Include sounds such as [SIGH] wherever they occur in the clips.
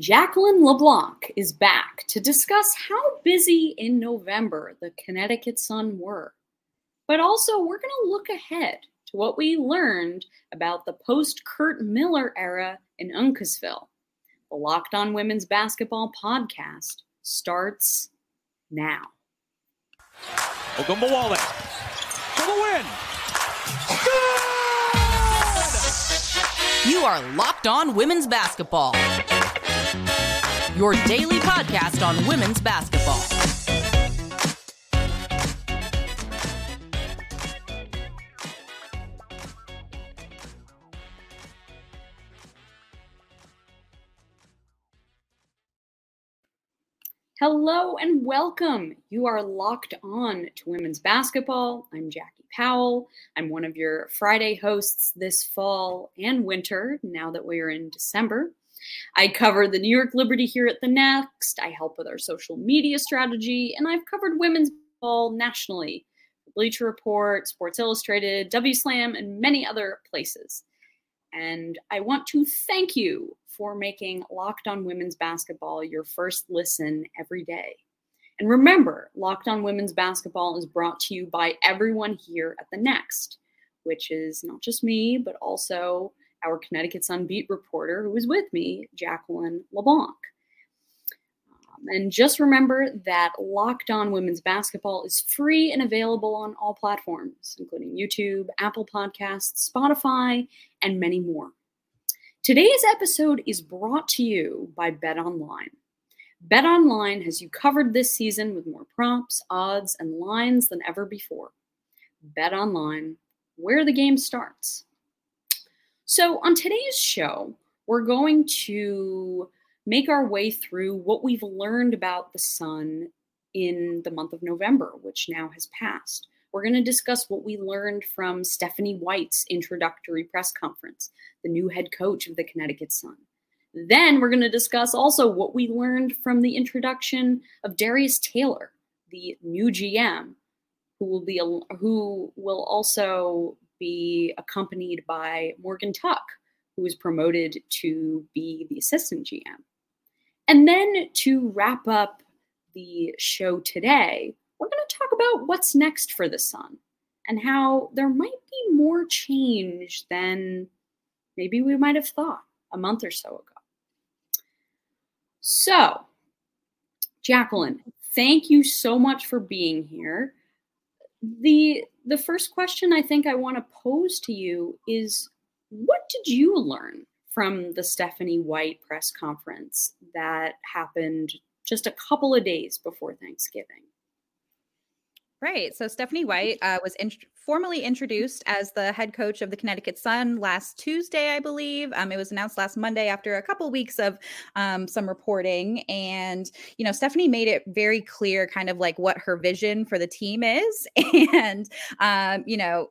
Jacqueline LeBlanc is back to discuss how busy in November the Connecticut Sun were. But also, we're going to look ahead to what we learned about the post Curt Miller era in Uncasville. The Locked On Women's Basketball podcast starts now. Ogunbowale for the win. Good! You are Locked On Women's Basketball your daily podcast on women's basketball. Hello and welcome. You are locked on to women's basketball. I'm Jackie Powell. I'm one of your Friday hosts this fall and winter now that we are in December. I cover the New York Liberty here at the Next. I help with our social media strategy, and I've covered women's ball nationally. Bleacher Report, Sports Illustrated, W Slam, and many other places. And I want to thank you for making Locked On Women's Basketball your first listen every day. And remember, Locked On Women's Basketball is brought to you by everyone here at the Next, which is not just me, but also our Connecticut Sun beat reporter who was with me, Jacqueline LeBlanc. Um, and just remember that Locked On Women's Basketball is free and available on all platforms, including YouTube, Apple Podcasts, Spotify, and many more. Today's episode is brought to you by Bet Online. Bet Online has you covered this season with more props, odds, and lines than ever before. Bet Online, where the game starts. So, on today's show, we're going to make our way through what we've learned about the sun in the month of November, which now has passed. We're going to discuss what we learned from Stephanie White's introductory press conference, the new head coach of the Connecticut Sun. Then we're going to discuss also what we learned from the introduction of Darius Taylor, the new GM, who will be who will also be accompanied by Morgan Tuck, who was promoted to be the assistant GM. And then to wrap up the show today, we're going to talk about what's next for the Sun and how there might be more change than maybe we might have thought a month or so ago. So, Jacqueline, thank you so much for being here. The the first question I think I want to pose to you is what did you learn from the Stephanie White press conference that happened just a couple of days before Thanksgiving? Right. So Stephanie White uh, was in- formally introduced as the head coach of the Connecticut Sun last Tuesday, I believe. Um, it was announced last Monday after a couple weeks of um, some reporting. And, you know, Stephanie made it very clear kind of like what her vision for the team is. [LAUGHS] And, um, you know,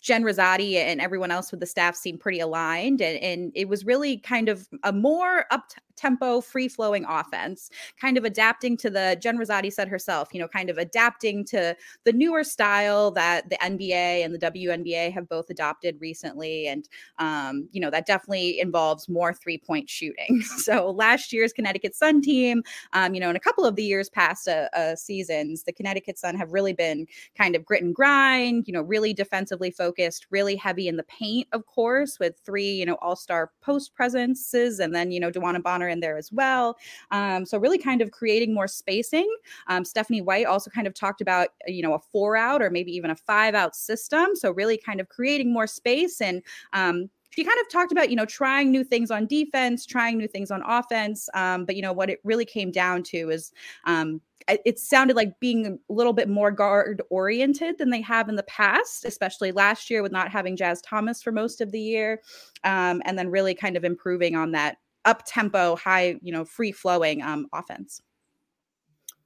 Jen Rizzotti and everyone else with the staff seemed pretty aligned. And, and it was really kind of a more up tempo, free flowing offense, kind of adapting to the Jen Rizzotti said herself, you know, kind of adapting to the newer style that the NBA and the WNBA have both adopted recently. And, um, you know, that definitely involves more three point shooting. [LAUGHS] so last year's Connecticut Sun team, um, you know, in a couple of the years past uh, uh, seasons, the Connecticut Sun have really been kind of grit and grind, you know, really defensively focused, really heavy in the paint, of course, with three, you know, all star post presences and then, you know, DeWanna Bonner in there as well. Um, so really kind of creating more spacing. Um, Stephanie White also kind of talked about, uh, you know, a four out or maybe even a five out system. So really kind of creating more space and um, she kind of talked about you know trying new things on defense trying new things on offense um, but you know what it really came down to is um, it sounded like being a little bit more guard oriented than they have in the past, especially last year with not having Jazz Thomas for most of the year, um, and then really kind of improving on that up tempo, high, you know, free flowing um, offense.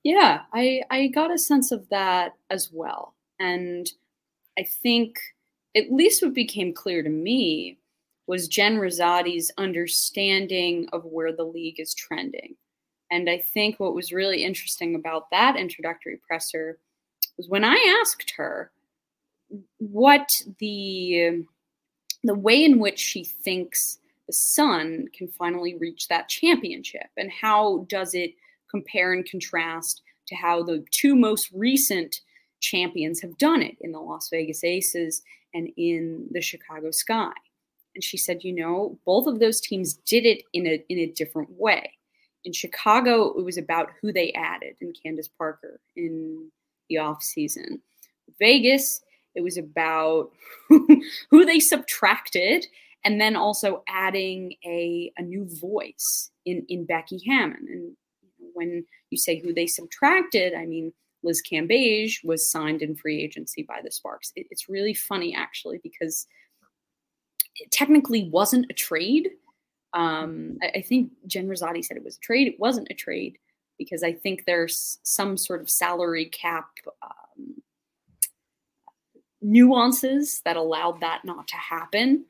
Yeah, I I got a sense of that as well, and I think at least what became clear to me was Jen Rizzotti's understanding of where the league is trending. And I think what was really interesting about that introductory presser was when I asked her what the the way in which she thinks the Sun can finally reach that championship? And how does it compare and contrast to how the two most recent champions have done it in the Las Vegas Aces and in the Chicago Sky? And she said, you know, both of those teams did it in a in a different way. In Chicago, it was about who they added in Candace Parker in the off season. Vegas, it was about [LAUGHS] who they subtracted and then also adding a, a new voice in, in Becky Hammon. And when you say who they subtracted, I mean, Liz Cambage was signed in free agency by the Sparks. It, it's really funny, actually, because it technically wasn't a trade. Um, I, I, think Jen Rizzotti said it was a trade. It wasn't a trade because I think there's some sort of salary cap um, nuances that allowed that not to happen.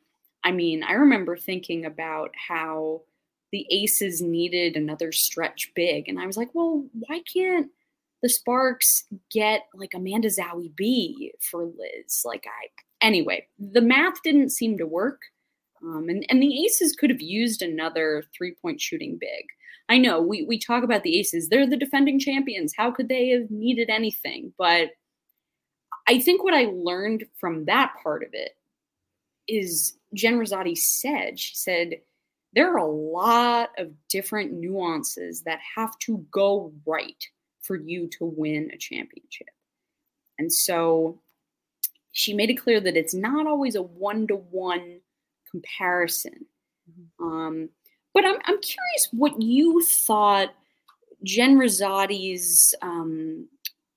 I mean, I remember thinking about how the Aces needed another stretch big. And I was like, well, why can't the Sparks get like Amanda Zahui B for Liz? Like, I, anyway, the math didn't seem to work. Um, and, and the Aces could have used another three point shooting big. I know we, we talk about the Aces, they're the defending champions. How could they have needed anything? But I think what I learned from that part of it is Jen Rizzotti said, she said, there are a lot of different nuances that have to go right for you to win a championship. And so she made it clear that it's not always a one to one comparison. Mm-hmm. Um, but I'm, I'm curious what you thought Jen Rizzotti's, um,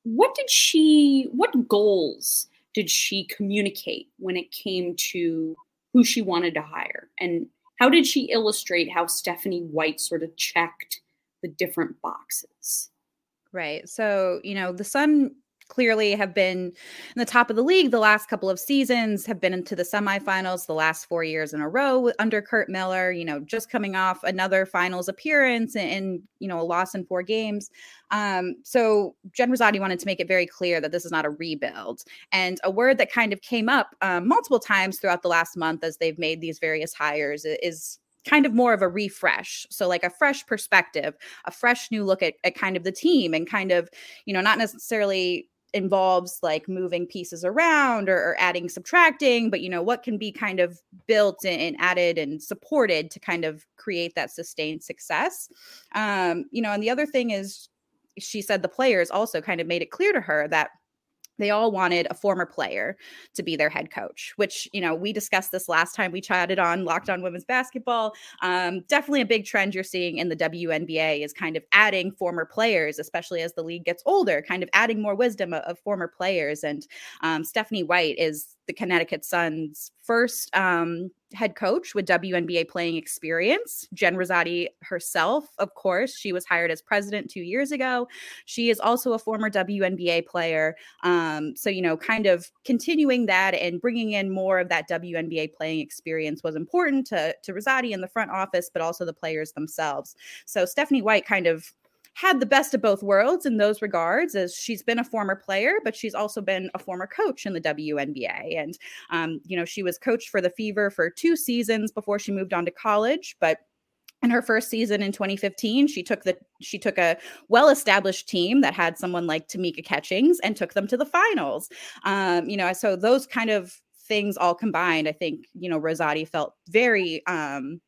what did she what goals did she communicate when it came to who she wanted to hire? And how did she illustrate how stephanie white sort of checked the different boxes? Right. So you know the sun clearly have been in the top of the league the last couple of seasons, have been into the semifinals the last four years in a row under Curt Miller, you know, just coming off another finals appearance and, and you know, a loss in four games. Um, so Jen Rizzotti wanted to make it very clear that this is not a rebuild. And a word that kind of came up um, multiple times throughout the last month as they've made these various hires is kind of more of a refresh. So, like a fresh perspective, a fresh new look at, at kind of the team and kind of, you know, not necessarily involves like moving pieces around or, or, adding subtracting but you know what can be kind of built and added and supported to kind of create that sustained success. Um you know and the other thing is she said the players also kind of made it clear to her that they all wanted a former player to be their head coach, which, you know, we discussed this last time we chatted on Locked On Women's Basketball. Um, definitely a big trend you're seeing in the WNBA is kind of adding former players, especially as the league gets older, kind of adding more wisdom of, of former players. And um, Stephanie White is the Connecticut Sun's first um, head coach with WNBA playing experience. Jen Rizzotti herself, of course, she was hired as president two years ago. She is also a former WNBA player. Um, so, you know, kind of continuing that and bringing in more of that WNBA playing experience was important to, to Rizzotti in the front office, but also the players themselves. So, Stephanie White kind of had the best of both worlds in those regards as she's been a former player but she's also been a former coach in the WNBA and um, you know she was coached for the Fever for two seasons before she moved on to college but in her first season in 2015 she took the she took a well-established team that had someone like Tamika Catchings and took them to the finals. Um, you know so those kind of things all combined i think you know rizzotti felt very um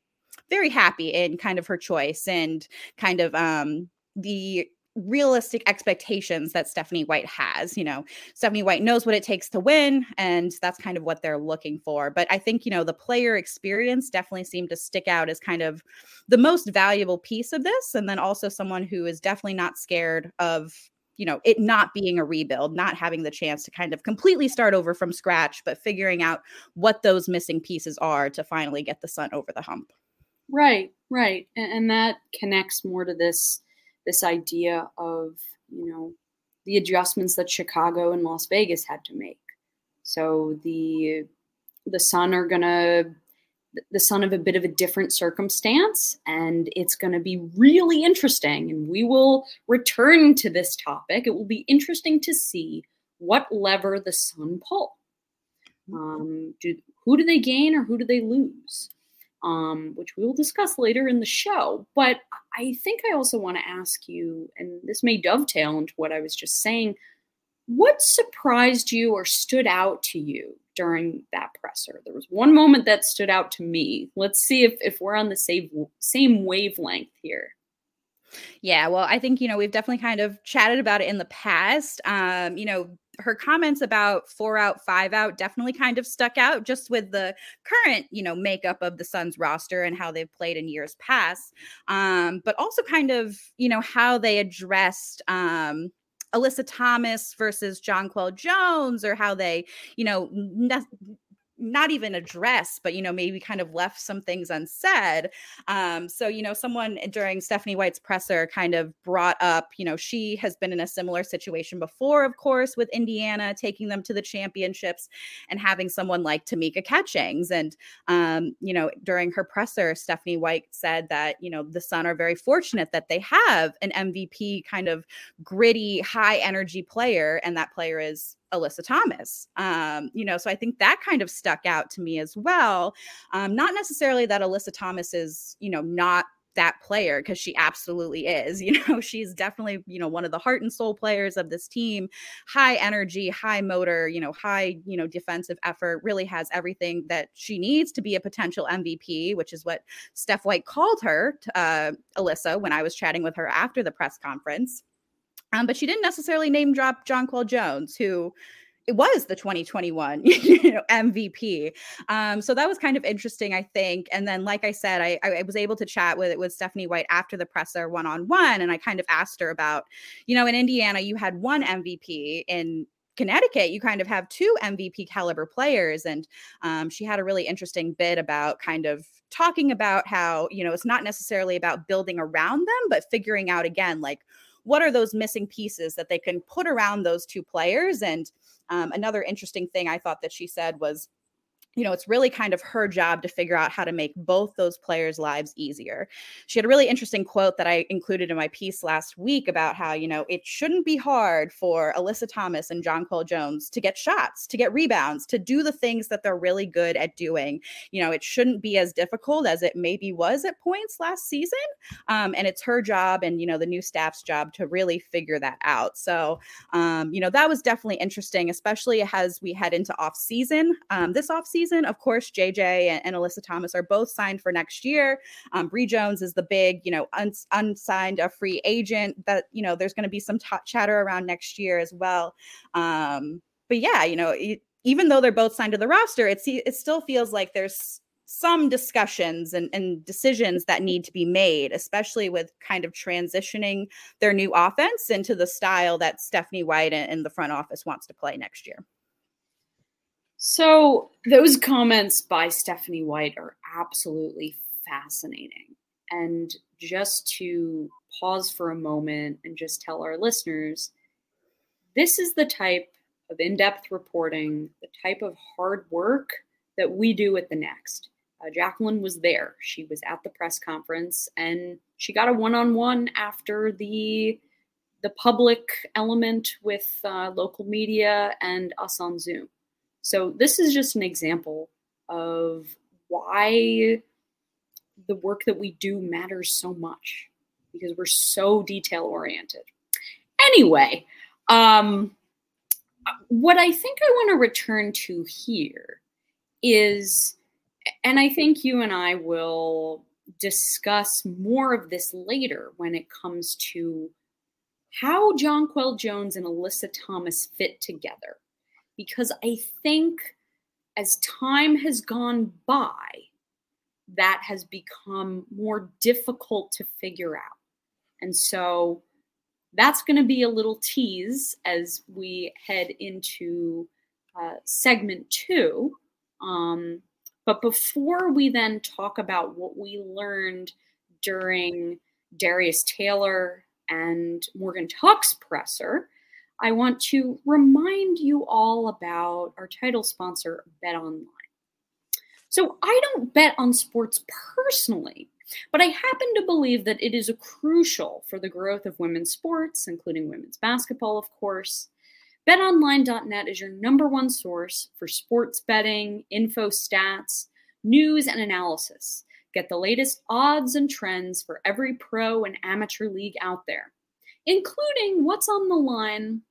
very happy in kind of her choice and kind of um the realistic expectations that Stephanie White has. You know, Stephanie White knows what it takes to win, and that's kind of what they're looking for. But I think, you know, the player experience definitely seemed to stick out as kind of the most valuable piece of this. And then also someone who is definitely not scared of you know it not being a rebuild not having the chance to kind of completely start over from scratch but figuring out what those missing pieces are to finally get the sun over the hump right right and, and that connects more to this this idea of you know the adjustments that Chicago and Las Vegas had to make. So the the Sun are gonna the Sun of a bit of a different circumstance, and it's going to be really interesting. And we will return to this topic. It will be interesting to see what lever the Sun pull. Um, do, who do they gain or who do they lose? Um, which we will discuss later in the show. But I think I also want to ask you, and this may dovetail into what I was just saying. What surprised you or stood out to you during that presser? There was one moment that stood out to me. Let's see if, if we're on the same same wavelength here. Yeah, well, I think, you know, we've definitely kind of chatted about it in the past. Um, you know, her comments about four out, five out definitely kind of stuck out just with the current, you know, makeup of the Suns roster and how they've played in years past. Um, but also kind of, you know, how they addressed um Alyssa Thomas versus Jonquel Jones or how they, you know, ne- not even address, but you know, maybe kind of left some things unsaid. Um, so you know, someone during Stephanie White's presser kind of brought up, you know, she has been in a similar situation before, of course, with Indiana taking them to the championships and having someone like Tamika Catchings. And um, you know, during her presser, Stephanie White said that you know the Sun are very fortunate that they have an MVP kind of gritty, high energy player, and that player is Alyssa Thomas. Um, you know, so I think that kind of stuck out to me as well. Um, not necessarily that Alyssa Thomas is, you know, not that player because she absolutely is [LAUGHS] you know she's definitely you know one of the heart and soul players of this team high energy high motor you know high you know defensive effort really has everything that she needs to be a potential mvp which is what steph white called her uh, alyssa when i was chatting with her after the press conference um, but she didn't necessarily name drop Jonquel Jones, who it was the 2021 [LAUGHS] you know, MVP. Um, so that was kind of interesting, I think. And then, like I said, I, I was able to chat with with Stephanie White after the presser one on one, and I kind of asked her about, you know, in Indiana you had one MVP in Connecticut, you kind of have two MVP caliber players. And um, she had a really interesting bit about kind of talking about how, you know, it's not necessarily about building around them, but figuring out again, like, what are those missing pieces that they can put around those two players? And um, another interesting thing I thought that she said was you know, it's really kind of her job to figure out how to make both those players' lives easier. She had a really interesting quote that I included in my piece last week about how, you know, it shouldn't be hard for Alyssa Thomas and Jonquel Jones to get shots, to get rebounds, to do the things that they're really good at doing. You know, it shouldn't be as difficult as it maybe was at points last season. Um, and it's her job and, you know, the new staff's job to really figure that out. So, um, you know, that was definitely interesting, especially as we head into off season. Um, this off season, season. Of course, JJ and, and Alyssa Thomas are both signed for next year. Um, Bree Jones is the big, you know, uns- unsigned a free agent that, you know, there's going to be some t- chatter around next year as well. Um, but yeah, you know, it, even though they're both signed to the roster, it's, it still feels like there's some discussions and, and, decisions that need to be made, especially with kind of transitioning their new offense into the style that Stephanie White and the front office wants to play next year. So, those comments by Stephanie White are absolutely fascinating. And just to pause for a moment and just tell our listeners this is the type of in depth reporting, the type of hard work that we do at the Next. Uh, Jacqueline was there. She was at the press conference and she got a one on one after the the public element with uh, local media and us on Zoom. So this is just an example of why the work that we do matters so much because we're so detail oriented. Anyway, um, what I think I want to return to here is, and I think you and I will discuss more of this later when it comes to how Jonquel Jones and Alyssa Thomas fit together because I think as time has gone by, that has become more difficult to figure out. And so that's going to be a little tease as we head into uh, segment two. Um, but before we then talk about what we learned during Darius Taylor and Morgan Tuck's presser, I want to remind you all about our title sponsor, Bet Online. So, I don't bet on sports personally, but I happen to believe that it is crucial for the growth of women's sports, including women's basketball, of course. BetOnline.net is your number one source for sports betting, info stats, news, and analysis. Get the latest odds and trends for every pro and amateur league out there, including what's on the line,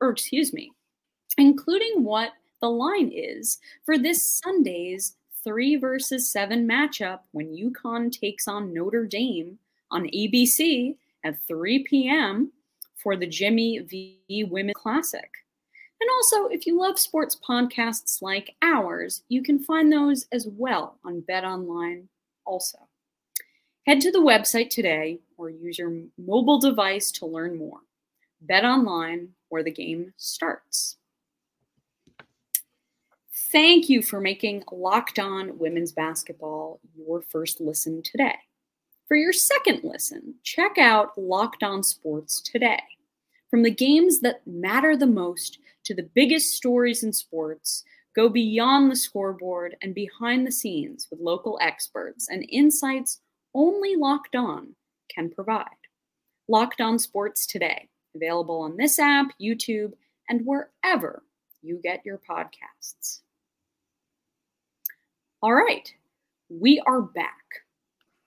or excuse me, including what the line is for this Sunday's three versus seven matchup when UConn takes on Notre Dame on ABC at 3 p.m. for the Jimmy V Women Classic. And also, if you love sports podcasts like ours, you can find those as well on Bet Online also. Head to the website today or use your mobile device to learn more. Bet Online, where the game starts. Thank you for making Locked On Women's Basketball your first listen today. For your second listen, check out Locked On Sports today. From the games that matter the most to the biggest stories in sports, go beyond the scoreboard and behind the scenes with local experts and insights only Locked On can provide. Locked On Sports today, available on this app, YouTube, and wherever you get your podcasts. All right, we are back.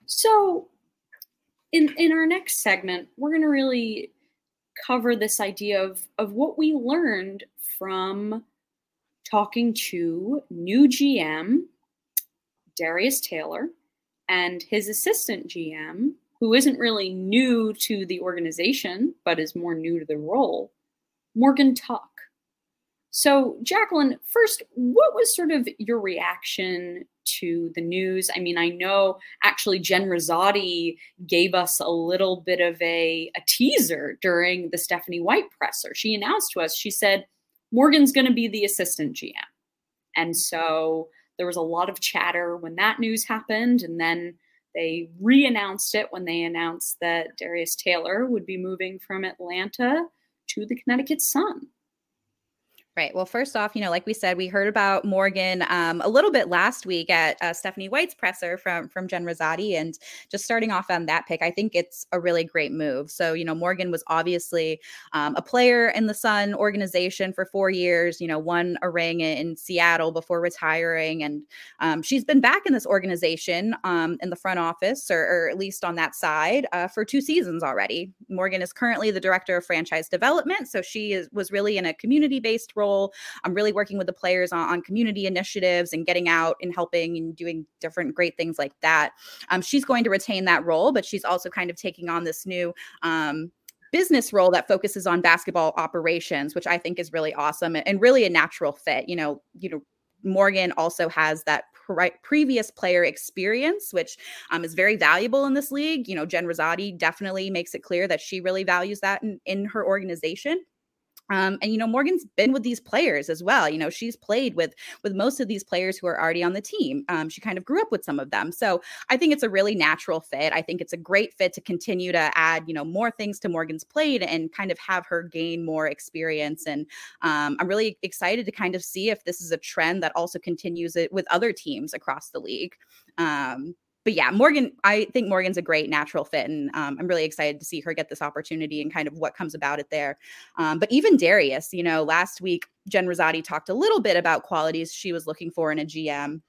So, in in our next segment, we're going to really cover this idea of of what we learned from talking to new GM Darius Taylor and his assistant GM, who isn't really new to the organization but is more new to the role, Morgan Tuck. So, Jacqueline, first, what was sort of your reaction to the news? I mean, I know actually Jen Rizzotti gave us a little bit of a, a teaser during the Stephanie White presser. She announced to us, she said, Morgan's going to be the assistant GM. And so there was a lot of chatter when that news happened. And then they re announced it when they announced that Darius Taylor would be moving from Atlanta to the Connecticut Sun. Right. Well, first off, you know, like we said, we heard about Morgan um, a little bit last week at uh, Stephanie White's presser from from Jen Rizzotti, and just starting off on that pick, I think it's a really great move. So, you know, Morgan was obviously um, a player in the Sun organization for four years. You know, won a ring in, Seattle before retiring, and um, she's been back in this organization um, in the front office, or, or, at least on that side, uh, for two seasons already. Morgan is currently the director of franchise development, so she is was really in a community based role I'm really working with the players on, on community initiatives and getting out and helping and doing different great things like that. Um, she's going to retain that role, but she's also kind of taking on this new um, business role that focuses on basketball operations, which I think is really awesome and really a natural fit. You know, you know, Morgan also has that pre- previous player experience, which um, is very valuable in this league. You know, Jen Rizzotti definitely makes it clear that she really values that in, in her organization. Um, and you know morgan's been with these players as well you know she's played with with most of these players who are already on the team. Um, she kind of grew up with some of them. So i think it's a really natural fit. I think it's a great fit to continue to add you know more things to morgan's plate and kind of have her gain more experience. And um, i'm really excited to kind of see if this is a trend that also continues it with other teams across the league. Um, but yeah, Morgan, I think Morgan's a great natural fit, and um, I'm really excited to see her get this opportunity and kind of what comes about it there. Um, but even Darius, you know, last week Jen Rizzotti talked a little bit about qualities she was looking for in a GM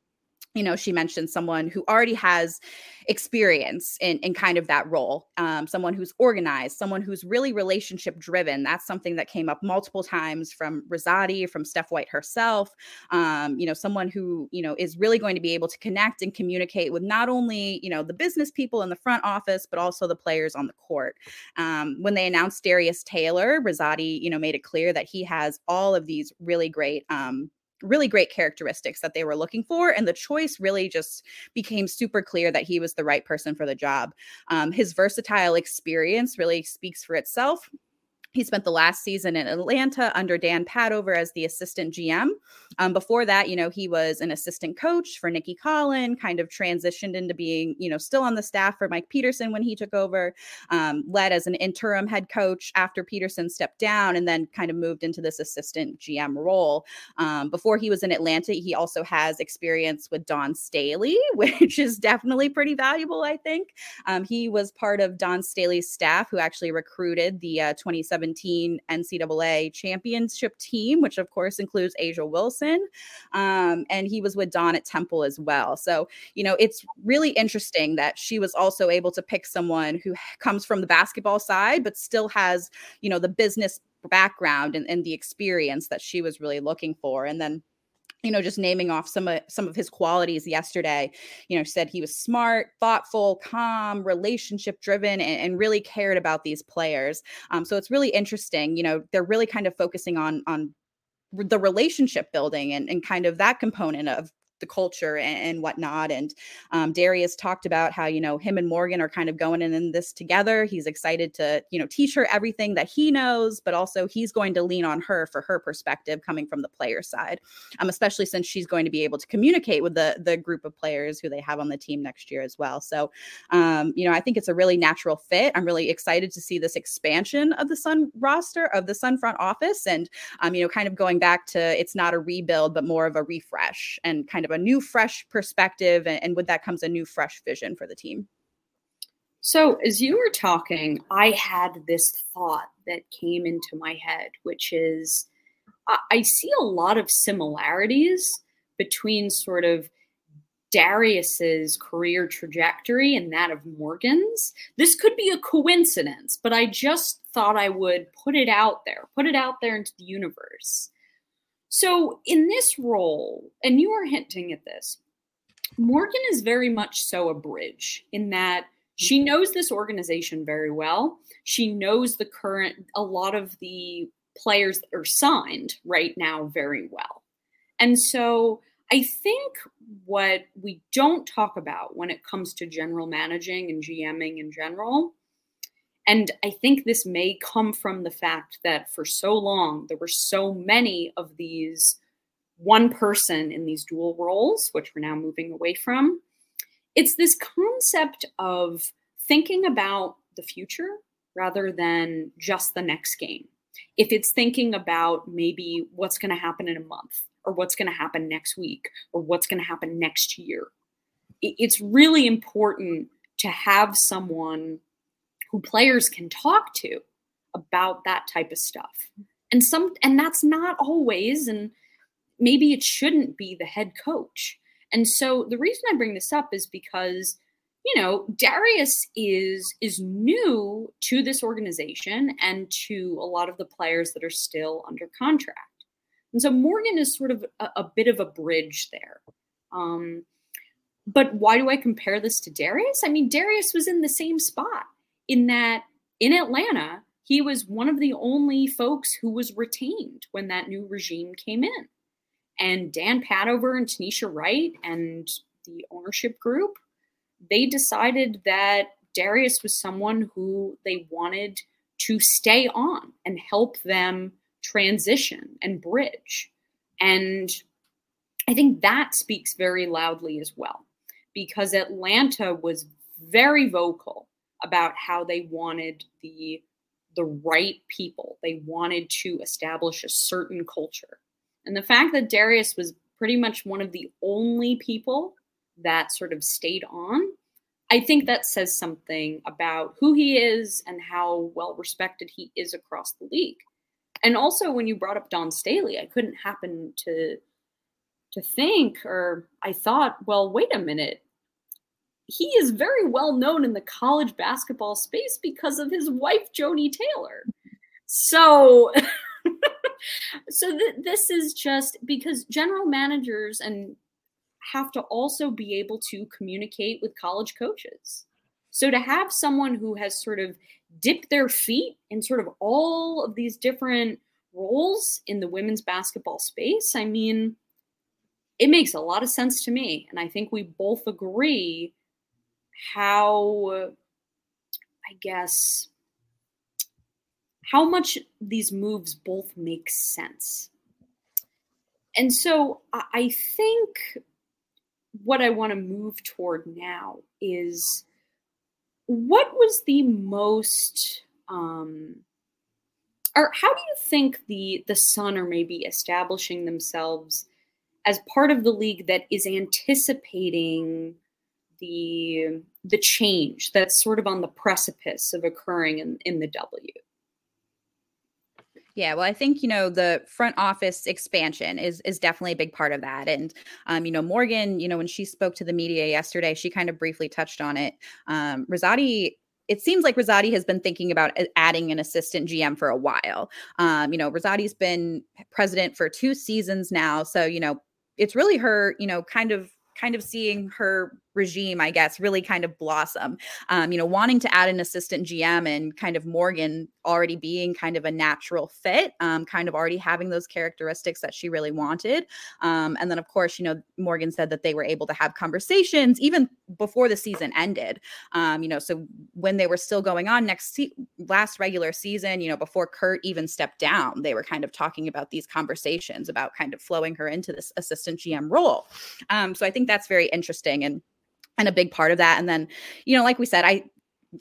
you know, she mentioned someone who already has experience in, in kind of that role, um, someone who's organized, someone who's really relationship driven. That's something that came up multiple times from Rizzotti, from Steph White herself. Um, you know, someone who, you know, is really going to be able to connect and communicate with not only, you know, the business people in the front office, but also the players on the court. Um, when they announced Darius Taylor, Rizzotti, you know, made it clear that he has all of these really great um, really great characteristics that they were looking for. And the choice really just became super clear that he was the right person for the job. Um, his versatile experience really speaks for itself. He spent the last season in Atlanta under Dan Padover as the assistant GM. Um, before that, you know, he was an assistant coach for Nicki Collen, kind of transitioned into being, you know, still on the staff for Mike Petersen when he took over, um, led as an interim head coach after Petersen stepped down, and then kind of moved into this assistant GM role. Um, before he was in Atlanta, he also has experience with Dawn Staley, [LAUGHS] which is definitely pretty valuable, I think. Um, he was part of Dawn Staley's staff who actually recruited the uh, 27 2017 NCAA championship team, which of course includes A'ja Wilson. Um, and he was with Dawn at Temple as well. So, you know, it's really interesting that she was also able to pick someone who comes from the basketball side, but still has, you know, the business background and, and the experience that she was really looking for. And then you know just naming off some of some of his qualities yesterday you know said he was smart thoughtful calm relationship driven and, and really cared about these players. Um, so it's really interesting you know they're really kind of focusing on on the relationship building and, and kind of that component of the culture and, and whatnot. And um, Darius talked about how, you know, him and Morgan are kind of going in, in this together. He's excited to, you know, teach her everything that he knows, but also he's going to lean on her for her perspective coming from the player side, um, especially since she's going to be able to communicate with the, the group of players who they have on the team next year as well. So, um, you know, I think it's a really natural fit. I'm really excited to see this expansion of the Sun roster, of the Sun front office. And, um, you know, kind of going back to it's not a rebuild, but more of a refresh and kind of of a new, fresh perspective, and, and with that comes a new, fresh vision for the team. So, as you were talking, I had this thought that came into my head, which is I see a lot of similarities between sort of Darius's career trajectory and that of Morgan's. This could be a coincidence, but I just thought I would put it out there, put it out there into the universe. So, in this role, and you are hinting at this, Morgan is very much so a bridge in that she mm-hmm. knows this organization very well. She knows the current, a lot of the players that are signed right now very well. And so I think what we don't talk about when it comes to general managing and GMing in general and I think this may come from the fact that for so long, there were so many of these one person in these dual roles, which we're now moving away from. It's this concept of thinking about the future rather than just the next game. If it's thinking about maybe what's going to happen in a month or what's going to happen next week or what's going to happen next year, it's really important to have someone who players can talk to about that type of stuff. And some and that's not always and maybe it shouldn't be the head coach. And so the reason I bring this up is because you know, Darius is is new to this organization and to a lot of the players that are still under contract. And so Morgan is sort of a, a bit of a bridge there. Um, but why do I compare this to Darius? I mean, Darius was in the same spot in that in Atlanta, he was one of the only folks who was retained when that new regime came in. And Dan Padover and Tanisha Wright and the ownership group, they decided that Darius was someone who they wanted to stay on and help them transition and bridge. And I think that speaks very loudly as well, because Atlanta was very vocal about how they wanted the the right people. They wanted to establish a certain culture. And the fact that Darius was pretty much one of the only people that sort of stayed on, I think that says something about who he is and how well respected he is across the league. And also when you brought up Dawn Staley, I couldn't happen to to think or I thought, well, wait a minute he is very well known in the college basketball space because of his wife Joni Taylor. So [LAUGHS] so th- this is just because general managers and have to also be able to communicate with college coaches. So to have someone who has sort of dipped their feet in sort of all of these different roles in the women's basketball space, I mean, it makes a lot of sense to me. And I think we both agree how, I guess, how much these moves both make sense. And so I think what I want to move toward now is what was the most um, or how do you think the the Sun are maybe establishing themselves as part of the league that is anticipating the the change that's sort of on the precipice of occurring in, in the W? Yeah, well, I think you know the front office expansion is is definitely a big part of that, and um, you know Morgan, you know when she spoke to the media yesterday, she kind of briefly touched on it. Um, Rizzotti it seems like Rizzotti has been thinking about adding an assistant GM for a while. Um, you know, Rizzotti's been president for two seasons now, so you know, it's really her, you know, kind of kind of seeing her regime, I guess, really kind of blossom. Um, you know, wanting to add an assistant GM and kind of Morgan already being kind of a natural fit, um, kind of already having those characteristics that she really wanted. Um, and then, of course, you know, Morgan said that they were able to have conversations even before the season ended. Um, you know, so when they were still going on next se- last regular season, you know, before Curt even stepped down, they were kind of talking about these conversations about kind of flowing her into this assistant GM role. Um, so I think that's very interesting and and a big part of that. And then, you know, like we said, I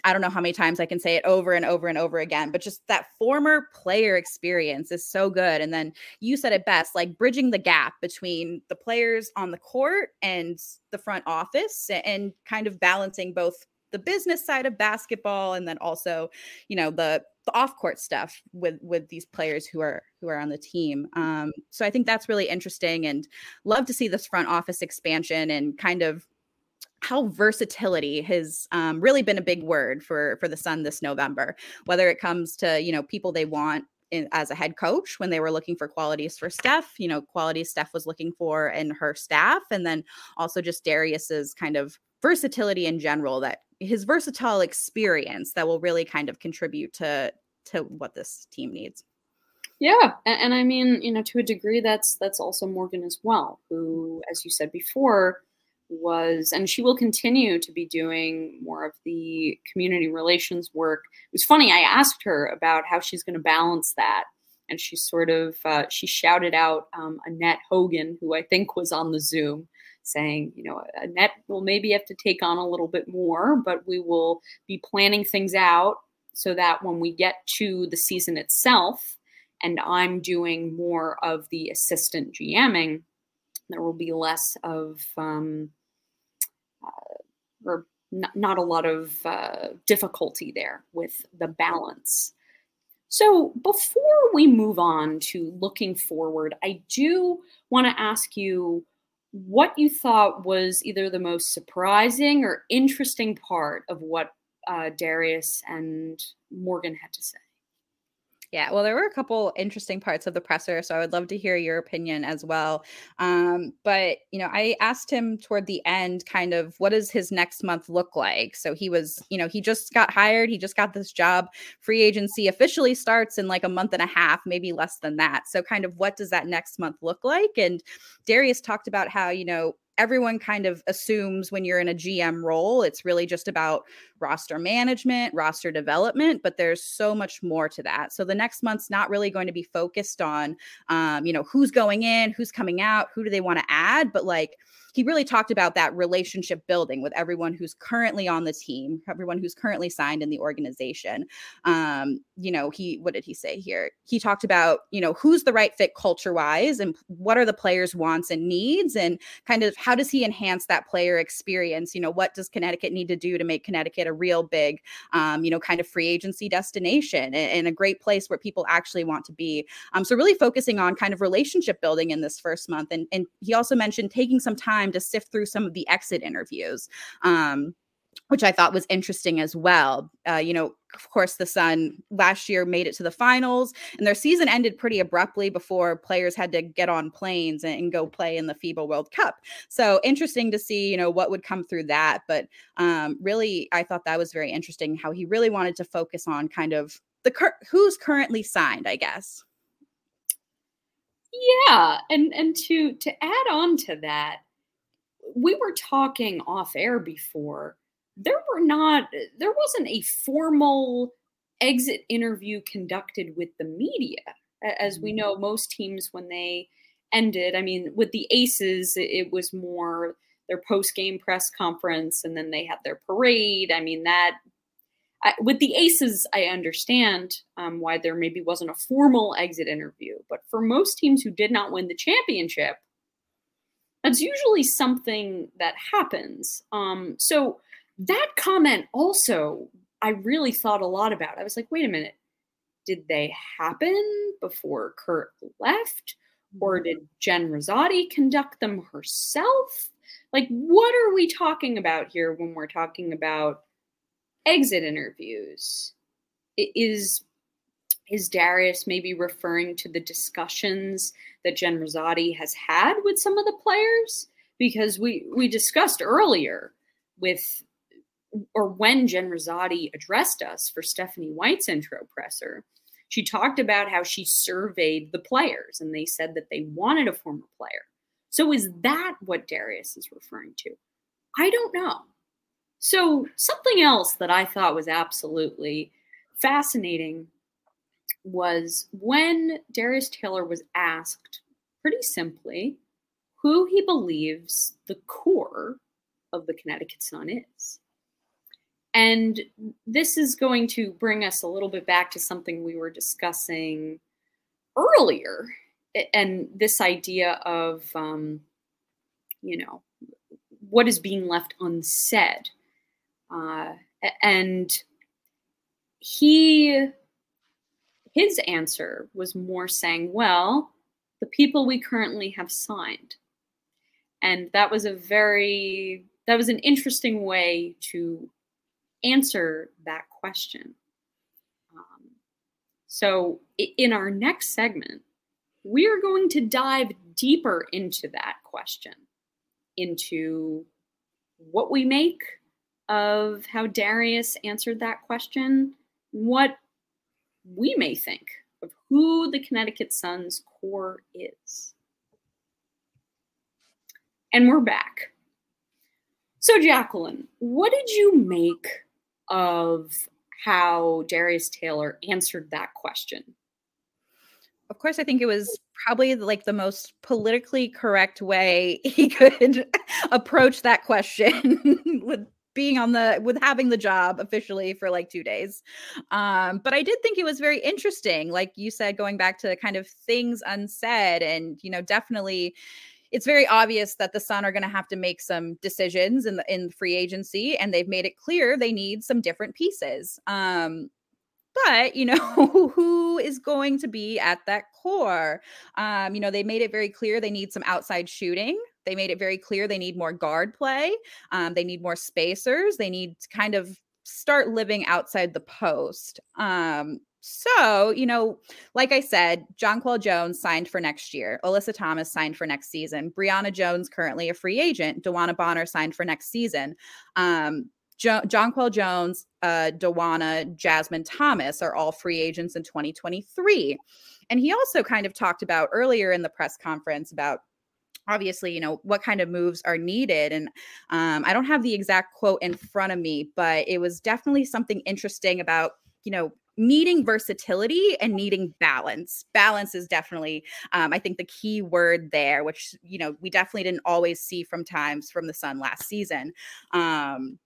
I don't know how many times I can say it over and over and over again, but just that former player experience is so good. And then you said it best like bridging the gap between the players on the court and the front office and kind of balancing both the business side of basketball and then also, you know, the the off-court stuff with with these players who are who are on the team. Um, so I think that's really interesting and love to see this front office expansion and kind of how versatility has um, really been a big word for for the Sun this November. Whether it comes to you know people they want in, as a head coach when they were looking for qualities for Steph, you know qualities Steph was looking for in her staff, and then also just Darius's kind of versatility in general that his versatile experience that will really kind of contribute to to what this team needs. Yeah, and, and I mean, you know, to a degree, that's that's also Morgan as well, who, as you said before, was, and she will continue to be doing more of the community relations work. It was funny. I asked her about how she's going to balance that, and she sort of uh, she shouted out um, Annette Hogan, who I think was on the Zoom, saying, you know, Annette will maybe have to take on a little bit more, but we will be planning things out so that when we get to the season itself, and I'm doing more of the assistant GMing, there will be less of um, or n- not a lot of uh, difficulty there with the balance. So, before we move on to looking forward, I do want to ask you what you thought was either the most surprising or interesting part of what uh, Darius and Morgan had to say. Yeah, well, there were a couple interesting parts of the presser, so I would love to hear your opinion as well. Um, but you know, I asked him toward the end, kind of, what does his next month look like? So he was, you know, he just got hired, he just got this job. Free agency officially starts in like a month and a half, maybe less than that. So, kind of, what does that next month look like? And Darius talked about how, you know, everyone kind of assumes when you're in a GM role, it's really just about roster management, roster development, but there's so much more to that. So the next month's not really going to be focused on, um, you know, who's going in, who's coming out, who do they want to add, but like he really talked about that relationship building with everyone who's currently on the team, everyone who's currently signed in the organization. Um, you know, he what did he say here? He talked about, you know, who's the right fit culture wise and what are the players' wants and needs and kind of how does he enhance that player experience? You know, what does Connecticut need to do to make Connecticut a real big, um, you know, kind of free agency destination and, and, a great place where people actually want to be. Um, so really focusing on kind of relationship building in this first month. And, and he also mentioned taking some time to sift through some of the exit interviews. Um, which I thought was interesting as well. Uh, you know, of course, the Sun last year made it to the finals, and their season ended pretty abruptly before players had to get on planes and, and go play in the FIBA World Cup. So interesting to see, you know, what would come through that. But um, really, I thought that was very interesting how he really wanted to focus on kind of the cur- who's currently signed, I guess. Yeah, and and to to add on to that, we were talking off air before. There were not, there wasn't a formal exit interview conducted with the media. As we mm-hmm. know, most teams, when they ended, I mean, with the Aces, it was more their post game press conference and then they had their parade. I mean, that I, with the Aces, I understand um, why there maybe wasn't a formal exit interview, but for most teams who did not win the championship, that's usually something that happens. Um, so that comment also, I really thought a lot about. I was like, wait a minute. did they happen before Curt left? Or mm-hmm. did Jen Rizzotti conduct them herself? Like, what are we talking about here when we're talking about exit interviews? Is is Darius maybe referring to the discussions that Jen Rizzotti has had with some of the players? Because we we discussed earlier with or when Jen Rizzotti addressed us for Stephanie White's intro presser, she talked about how she surveyed the players and they said that they wanted a former player. So is that what Darius is referring to? I don't know. So something else that I thought was absolutely fascinating was when Darius Taylor was asked pretty simply who he believes the core of the Connecticut Sun is. And this is going to bring us a little bit back to something we were discussing earlier. And this idea of, um, you know, what is being left unsaid. Uh, and he, his answer was more saying, well, the people we currently have signed. And that was a very, that was an interesting way to answer that question. Um, so, in our next segment, we are going to dive deeper into that question, into what we make of how Darius answered that question, what we may think of who the Connecticut Sun's core is. And we're back. So, Jacqueline, what did you make of how Darius Taylor answered that question? Of course, I think it was probably like the most politically correct way [LAUGHS] he could [LAUGHS] approach that question [LAUGHS] with being on the with having the job officially for like two days um but i did think it was very interesting like you said going back to kind of things unsaid and you know definitely it's very obvious that the Sun are going to have to make some decisions in the in free agency, and they've made it clear they need some different pieces. Um, but you know [LAUGHS] who is going to be at that core um, you know they made it very clear they need some outside shooting they made it very clear they need more guard play um, they need more spacers they need to kind of start living outside the post um, so, you know, like I said, Jonquel Jones signed for next year. Alyssa Thomas signed for next season. Brionna Jones, currently a free agent. DeWanna Bonner signed for next season. Um, jo- Jonquel Jones, uh, DeWanna, Jasmine Thomas are all free agents in 2023. And he also kind of talked about earlier in the press conference about obviously you know what kind of moves are needed and um, i don't have the exact quote in front of me but it was definitely something interesting about you know needing versatility and needing balance. Balance is definitely, um, I think, the key word there, which you know we definitely didn't always see from times from the Sun last season. Um,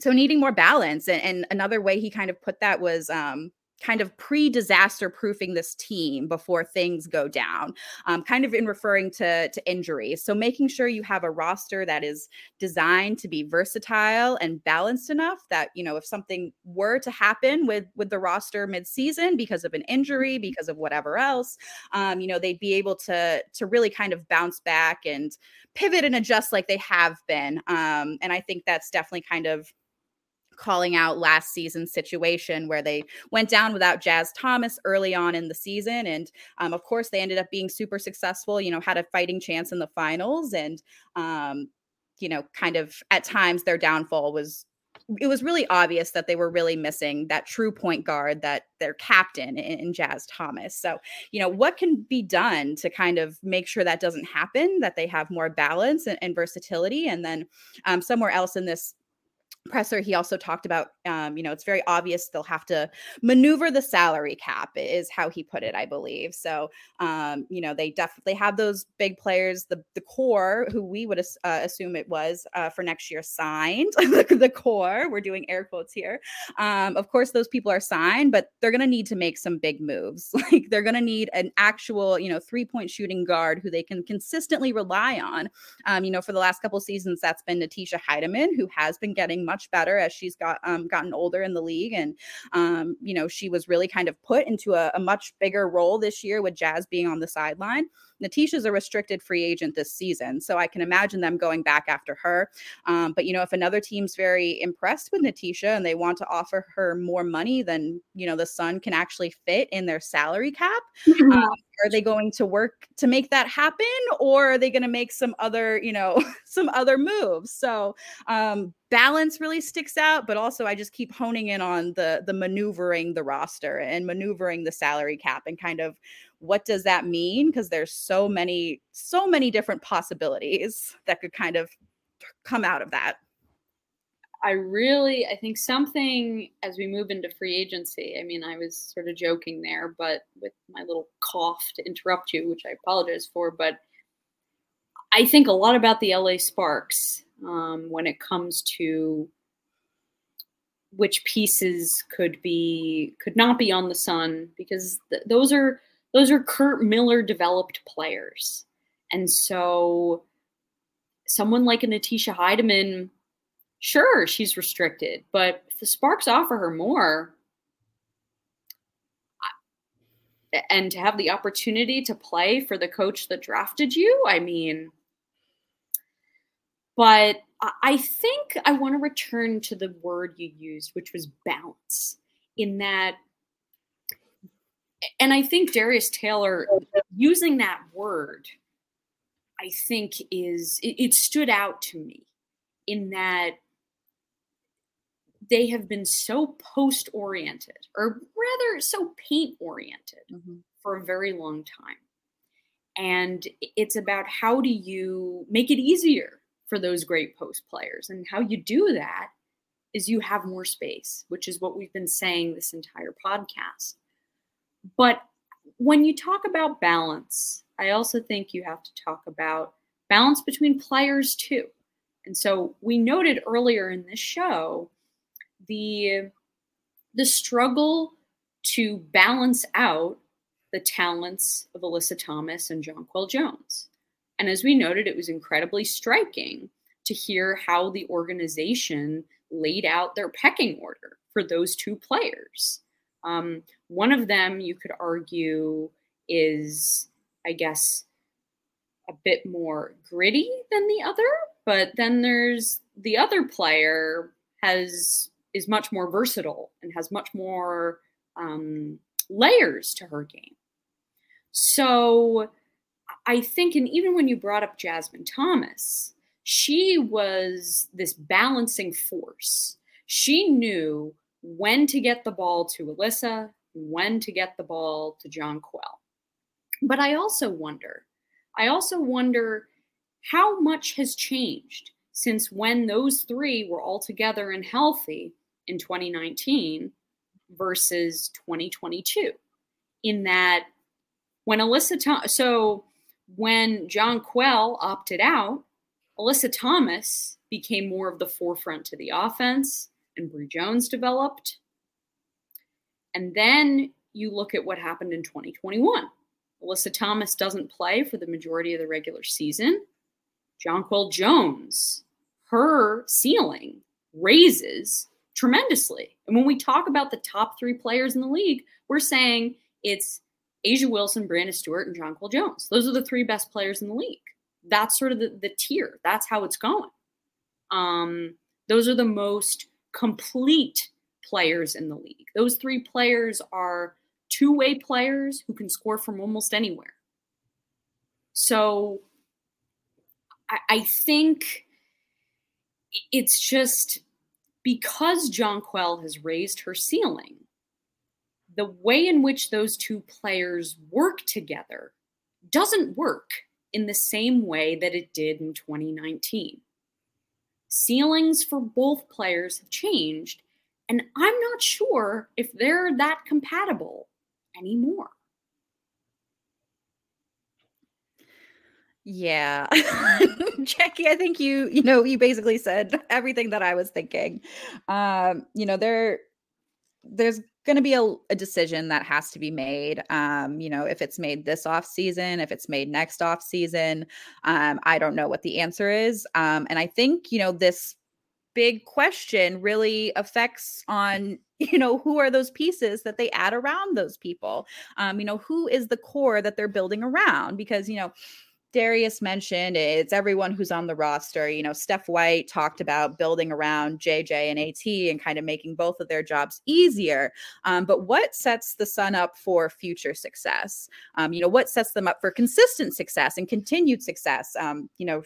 so needing more balance, and, and another way he kind of put that was um, kind of pre-disaster proofing this team before things go down um, kind of in referring to to injuries so making sure you have a roster that is designed to be versatile and balanced enough that you know if something were to happen with with the roster mid-season because of an injury mm-hmm. because of whatever else um, you know they'd be able to to really kind of bounce back and pivot and adjust like they have been um, and i think that's definitely kind of calling out last season's situation where they went down without Jazz Thomas early on in the season. And um, of course, they ended up being super successful, you know, had a fighting chance in the finals. And, um, you know, kind of at times their downfall was. It was really obvious that they were really missing that true point guard, that their captain in, Jazz Thomas. So, you know, what can be done to kind of make sure that doesn't happen, that they have more balance and, and versatility? And then um, somewhere else in this presser he also talked about um, you know it's very obvious they'll have to maneuver the salary cap is how he put it i believe. So um, you know they definitely have those big players the the core who we would uh, assume it was uh, for next year signed. [LAUGHS] The core we're doing air quotes here. Um, of course those people are signed but they're going to need to make some big moves. [LAUGHS] Like they're going to need an actual you know three point shooting guard who they can consistently rely on. Um, you know for the last couple seasons that's been natisha hiedeman who has been getting much better as she's got um, gotten older in the league. And, um, you know, she was really kind of put into a, a much bigger role this year with Jazz being on the sideline. Natisha's a restricted free agent this season, so I can imagine them going back after her. Um, but you know, if another team's very impressed with Natisha and they want to offer her more money than you know the Sun can actually fit in their salary cap, mm-hmm. um, are they going to work to make that happen, or are they going to make some other you know [LAUGHS] some other moves? So um, balance really sticks out but also i just keep honing in on the the maneuvering the roster and maneuvering the salary cap and kind of what does that mean because there's so many so many different possibilities that could kind of come out of that i really i think something as we move into free agency i mean i was sort of joking there but with my little cough to interrupt you which i apologize for but i think a lot about the la sparks um, when it comes to which pieces could be could not be on the sun because th- those are those are Curt Miller developed players. And so someone like a Natisha Hiedeman, sure, she's restricted, but if the Sparks offer her more, and to have the opportunity to play for the coach that drafted you, I mean, but I think I want to return to the word you used, which was balance, in that and I think Darius Taylor using that word, I think is it, it stood out to me in that they have been so post oriented, or rather, so paint oriented mm-hmm. for a very long time. And it's about how do you make it easier for those great post players. And how you do that is you have more space, which is what we've been saying this entire podcast. But when you talk about balance, I also think you have to talk about balance between players too. And so we noted earlier in this show the the struggle to balance out the talents of Alyssa Thomas and Jonquel Jones. And as we noted, it was incredibly striking to hear how the organization laid out their pecking order for those two players. Um, one of them, you could argue, is, I guess, a bit more gritty than the other. But then there's the other player has is much more versatile and has much more um, layers to her game. So I think, and even when you brought up Jasmine Thomas, she was this balancing force. She knew when to get the ball to Alyssa, when to get the ball to Jonquel. But I also wonder, I also wonder how much has changed since when those three were all together and healthy in 2019 versus 2022. In that, when Alyssa, Thomas, so when Jonquel opted out, Alyssa Thomas became more of the forefront to the offense and Bree Jones developed. And then you look at what happened in 2021. Alyssa Thomas doesn't play for the majority of the regular season. Jonquel Jones, her ceiling raises tremendously. And when we talk about the top three players in the league, we're saying it's A'ja Wilson, Breanna Stewart, and Jonquel Jones. Those are the three best players in the league. That's sort of the, the tier. That's how it's going. Um, those are the most complete players in the league. Those three players are two way players who can score from almost anywhere. So I, I think it's just because Jonquel has raised her ceiling, the way in which those two players work together doesn't work in the same way that it did in 2019 ceilings for both players have changed, and I'm not sure if they're that compatible anymore. Yeah. [LAUGHS] Jackie, I think you, you know, you basically said everything that I was thinking. Um, you know, there there's going to be a, a, decision that has to be made um you know if it's made this off season if it's made next off season um i don't know what the answer is um and i think you know this big question really affects on [LAUGHS] you know who are those pieces that they add around those people um you know who is the core that they're building around because you know Darius mentioned it's everyone who's on the roster. You know, Steph White talked about building around JJ and AT and kind of making both of their jobs easier. Um, but what sets the Sun up for future success? Um, you know, what sets them up for consistent success and continued success? Um, you know,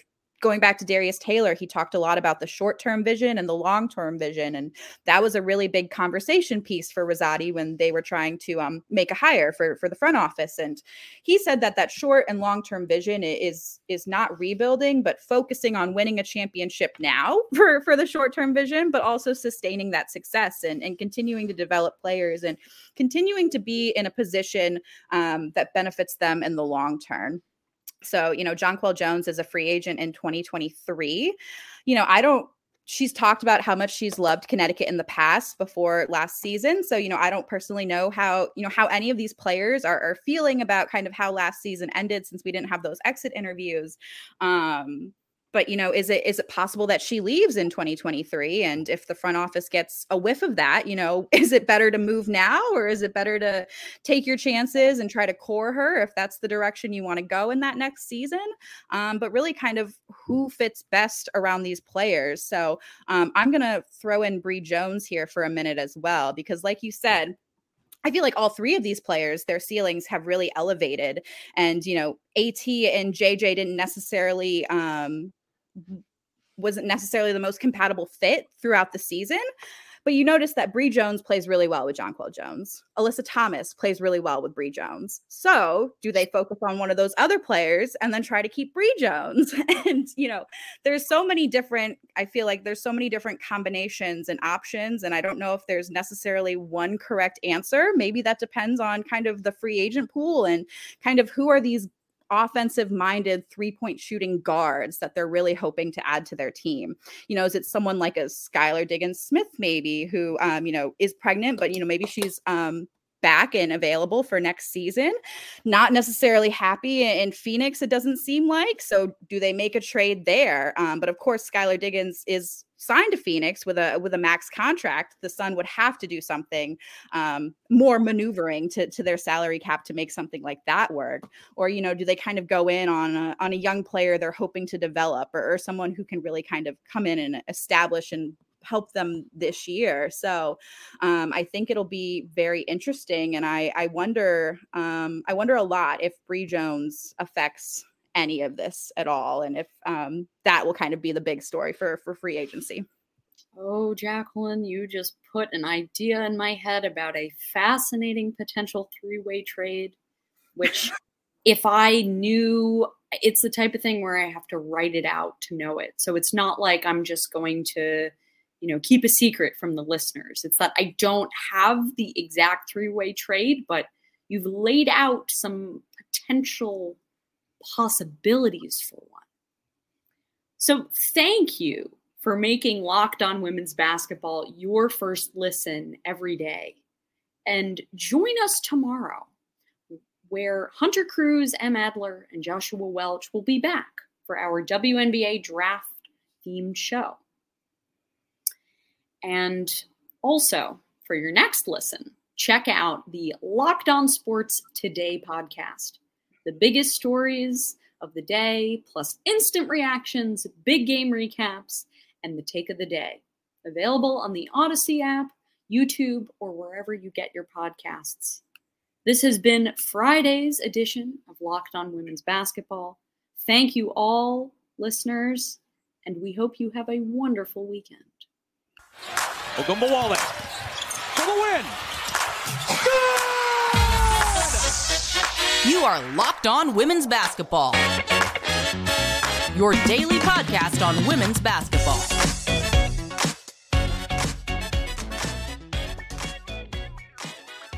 going back to Darius Taylor, he talked a lot about the short term vision and the long term vision. And that was a really big conversation piece for Rizzotti when they were trying to um, make a hire for, for the front office. And he said that that short and long term vision is, is not rebuilding, but focusing on winning a championship now [LAUGHS] for, for the short term vision, but also sustaining that success and, and continuing to develop players and continuing to be in a position um, that benefits them in the long term. So, you know, Jonquel Jones is a free agent in 2023. You know, I don't she's talked about how much she's loved Connecticut in the past before last season. So, you know, I don't personally know how, you know, how any of these players are, are feeling about kind of how last season ended since we didn't have those exit interviews. Um, but you know is it is it possible that she leaves in 2023 and if the front office gets a whiff of that you know [LAUGHS] is it better to move now or is it better to take your chances and try to core her if that's the direction you want to go in that next season? Um, but really kind of who fits best around these players. So um, i'm going to throw in Bree jones here for a minute as well because like you said I feel like all three of these players, their ceilings have really elevated. And, you know, AT and JJ didn't necessarily um, wasn't necessarily the most compatible fit throughout the season. But you notice that Bree Jones plays really well with Jonquel Jones. Alyssa Thomas plays really well with Bree Jones. So, do they focus on one of those other players and then try to keep Bree Jones? [LAUGHS] and, you know, there's so many different, I feel like there's so many different combinations and options. And I don't know if there's necessarily one correct answer. Maybe that depends on kind of the free agent pool and kind of who are these offensive minded three point shooting guards that they're really hoping to add to their team. You know, is it someone like a Skylar Diggins Smith, maybe, who, um, you know, is pregnant, but, you know, maybe she's um, back and available for next season. Not necessarily happy in Phoenix, it doesn't seem like. So, do they make a trade there? Um, but of course, Skylar Diggins is signed to Phoenix with a with a max contract. The Sun would have to do something um, more maneuvering to to their salary cap to make something like that work. Or you know, do they kind of go in on a, on a young player they're hoping to develop, or, or someone who can really kind of come in and establish and help them this year. So um, I think it'll be very interesting, and I I wonder um, I wonder a lot if Bree Jones affects any of this at all, and if um, that will kind of be the big story for for free agency. Oh, Jacqueline, you just put an idea in my head about a fascinating potential three way trade, which, [LAUGHS] if I knew, it's the type of thing where I have to write it out to know it. So it's not like I'm just going to you know keep a secret from the listeners. It's that i don't have the exact three-way trade but you've laid out some potential possibilities for one. So thank you for making locked on women's basketball your first listen every day. And join us tomorrow where hunter cruz em adler and joshua welch will be back for our wnba draft themed show and also, for your next listen, check out the Locked On Sports Today podcast. The biggest stories of the day, plus instant reactions, big game recaps, and the take of the day. Available on the Odyssey app, YouTube, or wherever you get your podcasts. This has been Friday's edition of Locked On Women's Basketball. Thank you all, listeners, and we hope you have a wonderful weekend. Ogunbowale for the win. You are Locked On Women's Basketball. Your daily podcast on women's basketball.